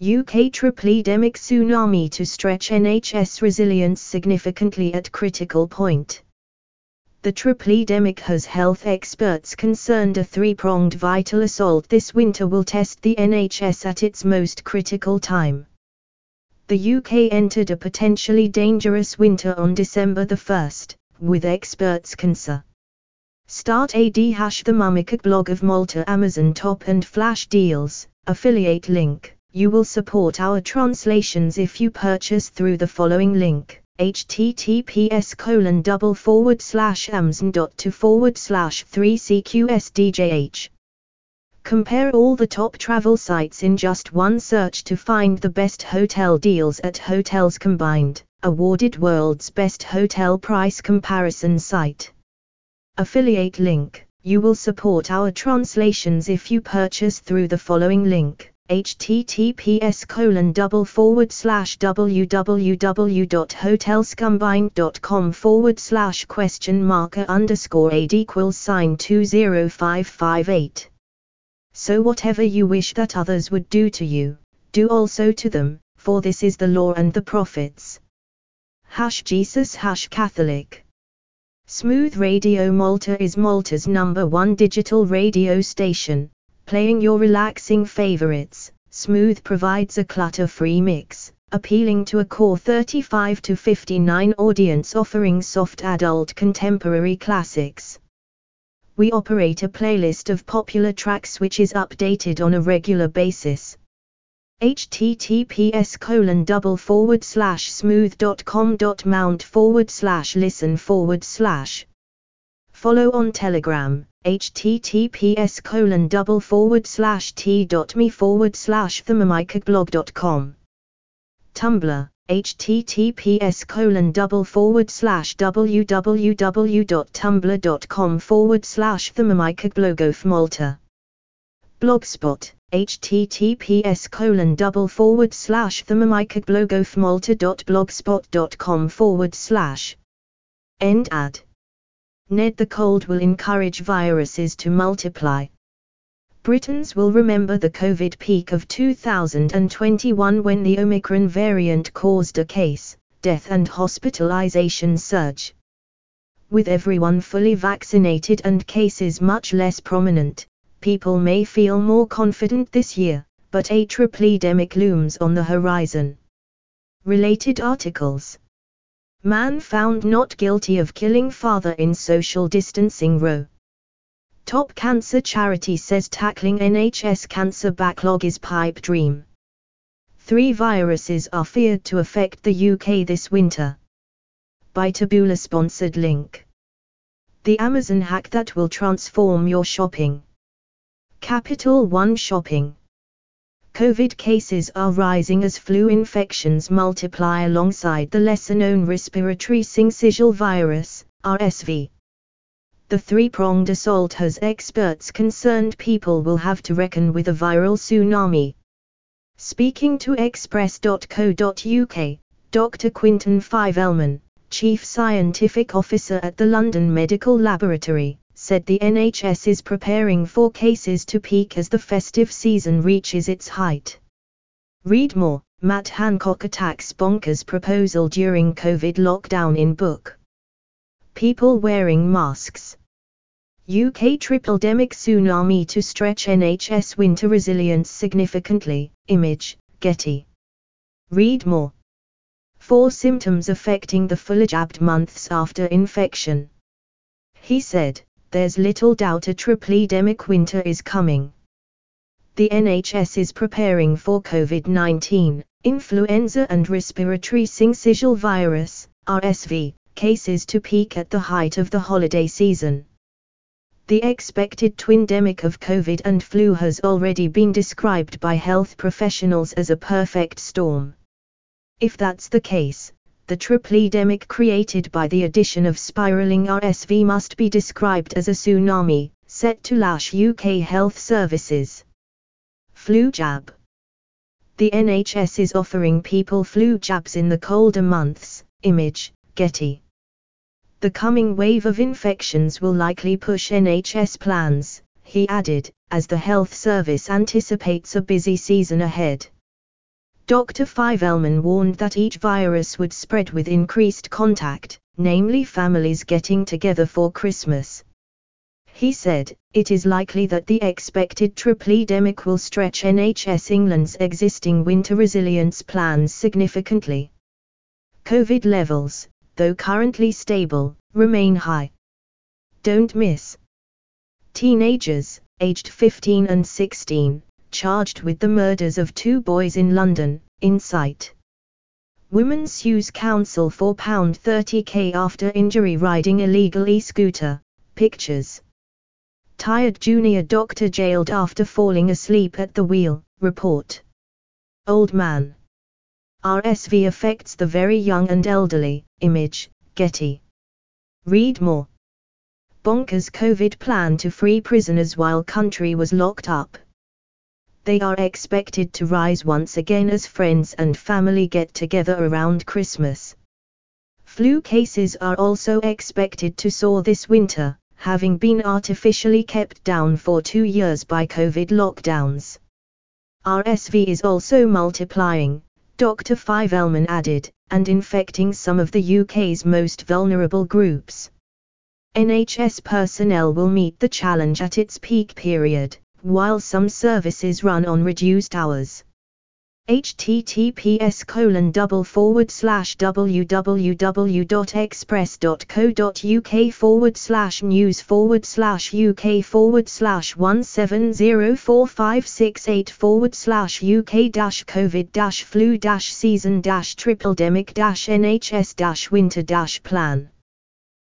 UK tripledemic tsunami to stretch NHS resilience significantly at critical point. The tripledemic has health experts concerned a three-pronged vital assault this winter will test the NHS at its most critical time. The UK entered a potentially dangerous winter on December the 1st, with experts concerned. Start AD hash the Mummicut blog of Malta Amazon top and flash deals, affiliate link. You will support our translations if you purchase through the following link https colon double forward slash amazon.to forward slash 3cqsdjh. Compare all the top travel sites in just one search to find the best hotel deals at Hotels Combined, awarded world's best hotel price comparison site. Affiliate link. You will support our translations if you purchase through the following link https colon double forward slash www.hotelscombined.com forward slash question marker underscore ad equals sign 20558. So whatever you wish that others would do to you, do also to them, for this is the law and the prophets. Hash Jesus Hash Catholic. Smooth Radio Malta is Malta's number one digital radio station playing your relaxing favorites, Smooth provides a clutter-free mix, appealing to a core 35 to 59 audience offering soft adult contemporary classics. We operate a playlist of popular tracks which is updated on a regular basis. https colon double forward slash smooth.com.mount forward slash listen forward slash Follow on Telegram, https colon double forward slash t.me forward slash thermomicblog.com. Tumblr, https colon double forward slash www.tumblr.com forward slash thermomicblog Malta. Blogspot, https colon double forward slash thermomicblogofmalta.blogspot.com forward slash. End ad. Ned the cold will encourage viruses to multiply. Britons will remember the COVID peak of 2021 when the Omicron variant caused a case, death and hospitalization surge. With everyone fully vaccinated and cases much less prominent, people may feel more confident this year, but a tripledemic looms on the horizon. Related articles Man found not guilty of killing father in social distancing row. Top cancer charity says tackling NHS cancer backlog is pipe dream. Three viruses are feared to affect the UK this winter. By Taboola sponsored link. The Amazon hack that will transform your shopping. Capital One Shopping. COVID cases are rising as flu infections multiply alongside the lesser known respiratory syncytial virus, RSV. The three pronged assault has experts concerned people will have to reckon with a viral tsunami. Speaking to Express.co.uk, Dr. Quinton Fivelman, Chief Scientific Officer at the London Medical Laboratory, said the NHS is preparing for cases to peak as the festive season reaches its height. Read more Matt Hancock attacks bonkers proposal during COVID lockdown in book. People wearing masks. UK tripledemic tsunami to stretch NHS winter resilience significantly. Image, Getty. Read more. Four symptoms affecting the fully jabbed months after infection. He said there's little doubt a tripledemic winter is coming. The NHS is preparing for COVID-19, influenza and respiratory syncytial virus, RSV, cases to peak at the height of the holiday season. The expected twindemic of COVID and flu has already been described by health professionals as a perfect storm. If that's the case, the tripledemic created by the addition of spiraling RSV must be described as a tsunami, set to lash UK health services. Flu jab. The NHS is offering people flu jabs in the colder months. Image, Getty. The coming wave of infections will likely push NHS plans, he added, as the health service anticipates a busy season ahead. Dr. Fivelman warned that each virus would spread with increased contact, namely families getting together for Christmas. He said, it is likely that the expected tripledemic will stretch NHS England's existing winter resilience plans significantly. COVID levels, though currently stable, remain high. Don't miss. Teenagers, aged 15 and 16, charged with the murders of two boys in London, in sight. Woman sues council for £30k after injury riding illegal e-scooter, pictures. Tired junior doctor jailed after falling asleep at the wheel, report. Old man. RSV affects the very young and elderly, image, Getty. Read more. Bonkers COVID plan to free prisoners while country was locked up they are expected to rise once again as friends and family get together around Christmas. Flu cases are also expected to soar this winter, having been artificially kept down for two years by COVID lockdowns. RSV is also multiplying, Dr. Fivelman added, and infecting some of the UK's most vulnerable groups. NHS personnel will meet the challenge at its peak period, while some services run on reduced hours. https colon double forward slash www.express.co.uk forward slash news forward slash UK forward slash 17045668 forward slash UK dash COVID dash flu dash season dash tripledemic dash NHS dash winter dash plan